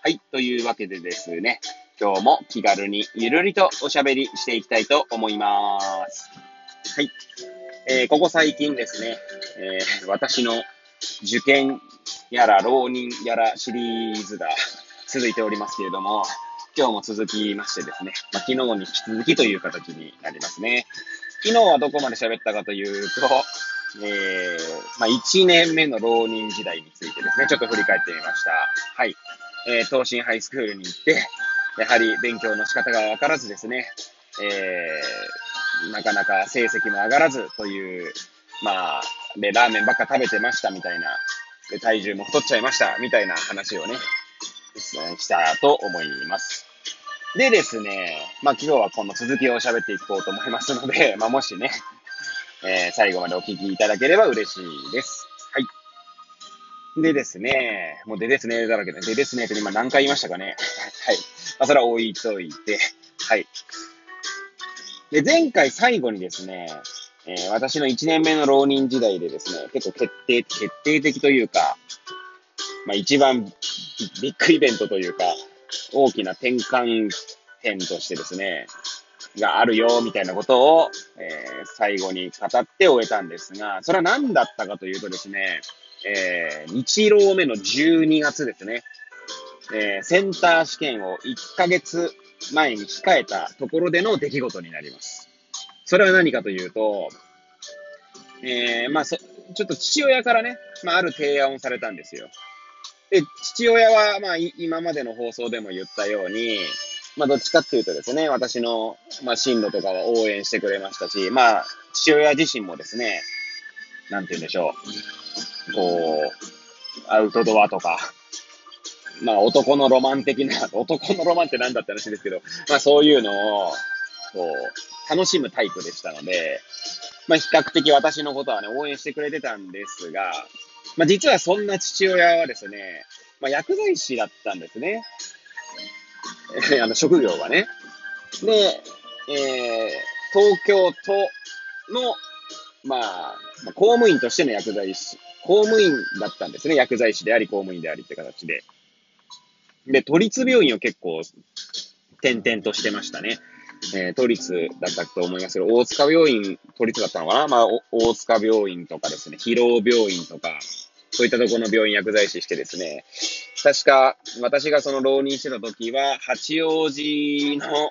はい、というわけでですね、今日も気軽にゆるりとおしゃべりしていきたいと思います。はい、えーここ最近ですね、えー私の受験やら浪人やらシリーズが続いておりますけれども、今日も続きましてですね、まあ、昨日に引き続きという形になりますね。昨日はどこまで喋ったかというと、えー、まあ、1年目の浪人時代についてですね、ちょっと振り返ってみました。はい。えー、東進ハイスクールに行って、やはり勉強の仕方がわからずですね、えー、なかなか成績も上がらずという、まあ、で、ラーメンばっか食べてましたみたいな、で、体重も太っちゃいましたみたいな話をね、したと思います。でですね、まあ今日はこの続きを喋っていこうと思いますので、まあもしね、えー最後までお聞きいただければ嬉しいです。でですね、もうでですねだらけで、でですねって今何回言いましたかね。はい。まあそれは置いといて、はい。で、前回最後にですね、えー私の1年目の浪人時代でですね、結構決定、決定的というか、まあ一番ビビッグイベントというか、大きな転換点としてですね、があるよ、みたいなことを、えー最後に語って終えたんですが、それは何だったかというとですね、えー、日浪目の12月ですね、えーセンター試験を1ヶ月前に控えたところでの出来事になります。それは何かというと、えーまあ、ちょっと父親からね、まあ、ある提案をされたんですよ。で、父親は、まあ、今までの放送でも言ったように、まあ、どっちかっていうとですね、私の、まあ、進路とかは応援してくれましたし、まあ、父親自身もですね、なんて言うんでしょう、こう、アウトドアとか、まあ、男のロマン的な、男のロマンって何だって話ですけど、まあ、そういうのを、こう、楽しむタイプでしたので、まあ、比較的私のことはね、応援してくれてたんですが、まあ、実はそんな父親はですね、まあ、薬剤師だったんですね。あの、職業がね。で、えー、東京都の、まあ公務員としての薬剤師、公務員だったんですね。薬剤師であり、公務員でありって形で。で、都立病院を結構、転々としてましたね。えー都立だったと思いますけど、大塚病院、都立だったのかな？まあ、大塚病院とかですね、広尾病院とか、そういったところの病院薬剤師してですね、確か、私がその浪人してた時は、八王子の、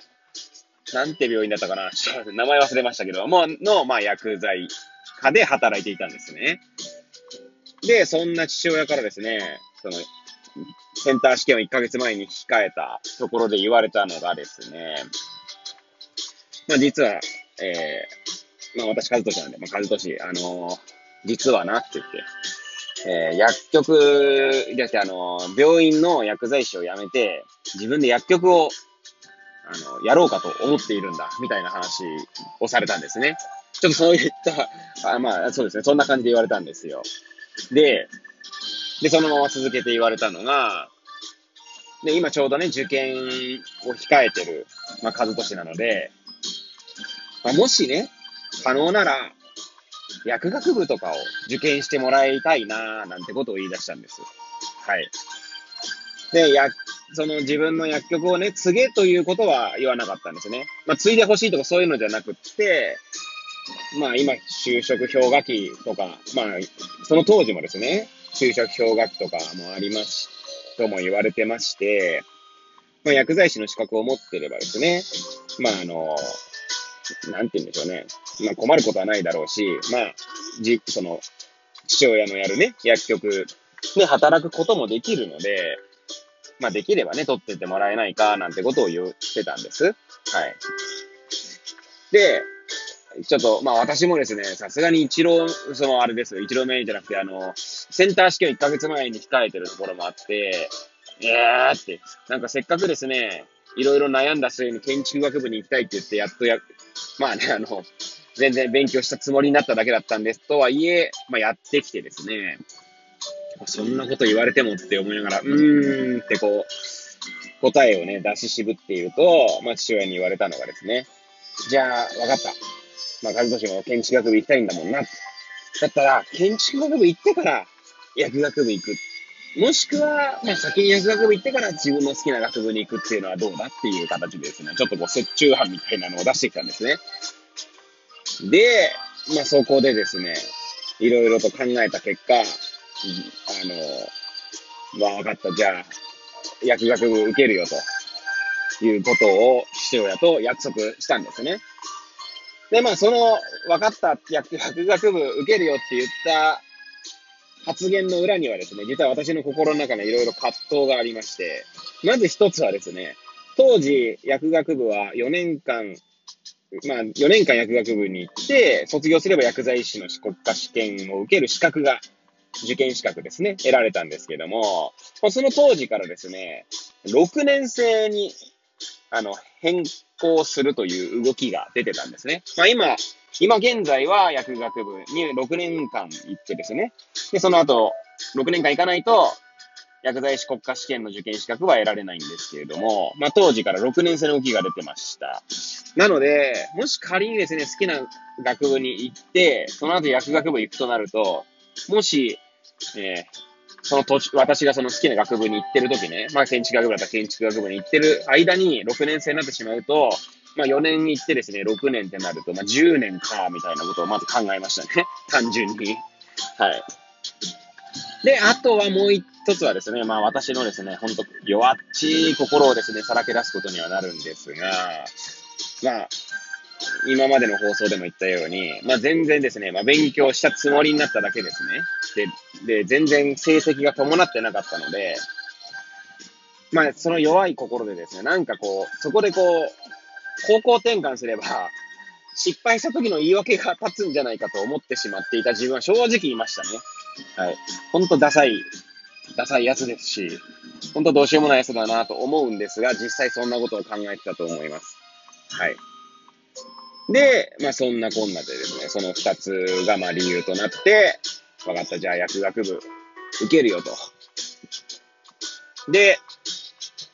なんて病院だったかな？名前忘れましたけども、の、まあ、薬剤科で働いていたんですね。で、そんな父親からですね、その、センター試験を1ヶ月前に控えたところで言われたのがですね、まあ実は、えー、まあ私、和俊なんで、まあ和俊、あのー実はなって言って、えー薬局、じゃなくてあのー病院の薬剤師を辞めて、自分で薬局を、あのやろうかと思っているんだ、みたいな話をされたんですね。ちょっとそういった、あまあそうですね、そんな感じで言われたんですよ。で、で、そのまま続けて言われたのが、で、今ちょうどね、受験を控えてる、まあ、和俊なので、まあ、もしね、可能なら、薬学部とかを受験してもらいたいなぁ、なんてことを言い出したんです。はい。で、や、その自分の薬局をね、継げということは言わなかったんですね。まあ、継いでほしいとかそういうのじゃなくって、まあ今、就職氷河期とか、まあ、その当時もですね、就職氷河期とかもあります、とも言われてまして、まあ薬剤師の資格を持ってればですね、まああの、なんて言うんでしょうね。まあ困ることはないだろうし、まあ、じ、その、父親のやるね、薬局で働くこともできるので、まあできればね、取っててもらえないか、なんてことを言ってたんです。はい。で、ちょっと、まあ私もですね、さすがに一郎、そのあれですよ、一郎目じゃなくて、あの、センター試験1ヶ月前に控えてるところもあって、えーって、なんかせっかくですね、いろいろ悩んだ末に建築学部に行きたいって言って、やっとや、まあね、あの、全然勉強したつもりになっただけだったんです。とはいえ、まあやってきてですね、そんなこと言われてもって思いながら、うーんってこう、答えをね、出し渋っていると、まあ父親に言われたのがですね、じゃあ、わかった。まあ、和俊も建築学部行きたいんだもんな。だったら、建築学部行ってから、薬学部行く。もしくは、まあ、先に薬学部行ってから自分の好きな学部に行くっていうのはどうだっていう形でですね、ちょっとこう、折衷案みたいなのを出してきたんですね。で、まあ、そこでですね、いろいろと考えた結果、あの、まあ、分かった。じゃあ、薬学部受けるよということを父親と約束したんですね。で、まあ、その分かった薬学部受けるよって言った発言の裏にはですね、実は私の心の中にいろいろ葛藤がありまして、まず一つはですね、当時、薬学部は4年間、まあ、4年間薬学部に行って、卒業すれば薬剤師の国家試験を受ける資格が、受験資格ですね、得られたんですけども、その当時からですね、6年生に、あの、変更するという動きが出てたんですね。まあ今、今現在は薬学部に6年間行ってですね。で、その後、6年間行かないと、薬剤師国家試験の受験資格は得られないんですけれども、まあ当時から6年生の動きが出てました。なので、もし仮にですね、好きな学部に行って、その後薬学部行くとなると、もし、えー、その土地私がその好きな学部に行ってる時ね、まあ建築学部だったら建築学部に行ってる間に6年生になってしまうと、まあ4年に行ってですね、6年ってなると、まあ10年か、みたいなことをまず考えましたね。単純に。はい。で、あとはもう一つはですね、まあ私のですね、ほんと弱っちい心をですね、さらけ出すことにはなるんですが、まあ、今までの放送でも言ったように、まあ全然ですね、まあ勉強したつもりになっただけですね。で、で、全然成績が伴ってなかったので、まあその弱い心でですね、なんかこう、そこでこう、方向転換すれば、失敗した時の言い訳が立つんじゃないかと思ってしまっていた自分は正直いましたね。はい。ほんとダサい、ダサいやつですし、ほんとどうしようもないやつだなと思うんですが、実際そんなことを考えてたと思います。はい。で、まあそんなこんなでですね、その二つがまあ理由となって、分かった、じゃあ薬学部受けるよと。で、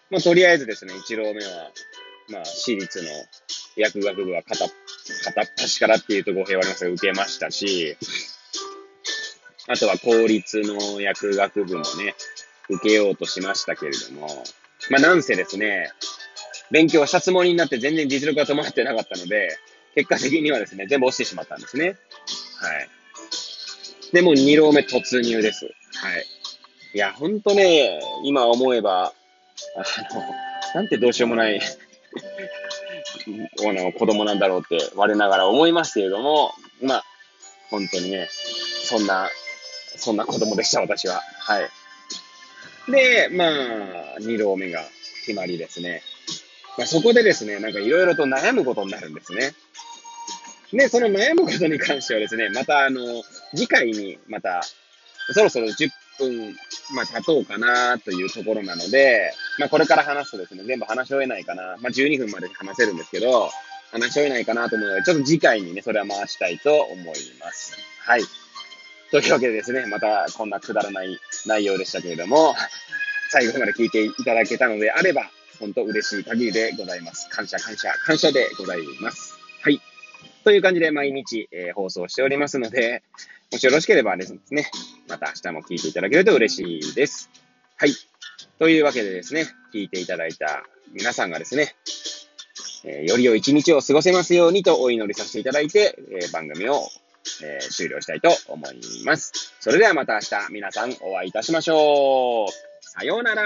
まあとりあえずですね、一浪目は、まあ私立の薬学部は片片っ端からっていうと語弊はありますが、受けましたし、あとは公立の薬学部もね、受けようとしましたけれども、まあなんせですね、勉強したつもりになって全然実力が伴ってなかったので、結果的にはですね、全部落ちてしまったんですね。はい。で、もう2浪目突入です。はい。いや、ほんとね、今思えば、あの、なんてどうしようもない あの、子供なんだろうって我ながら思いますけれども、まあ、本当にね、そんな、そんな子供でした、私は。はい。で、まあ、2浪目が決まりですね。まあ、そこでですね、なんかいろいろと悩むことになるんですね。で、その悩むことに関してはですね、またあの、次回にまた、そろそろ10分、まあ、経とうかなというところなので、まあ、これから話すとですね、全部話し終えないかな。まあ、12分まで話せるんですけど、話し終えないかなと思うので、ちょっと次回にね、それは回したいと思います。はい。というわけでですね、またこんなくだらない内容でしたけれども、最後まで聞いていただけたのであれば、本当嬉しい限りでございます。感謝、感謝、感謝でございます。という感じで毎日、えー、放送しておりますので、もしよろしければですね、また明日も聞いていただけると嬉しいです。はい。というわけでですね、聞いていただいた皆さんがですね、えー、より良い一日を過ごせますようにとお祈りさせていただいて、えー、番組を、えー、終了したいと思います。それではまた明日皆さんお会いいたしましょう。さようなら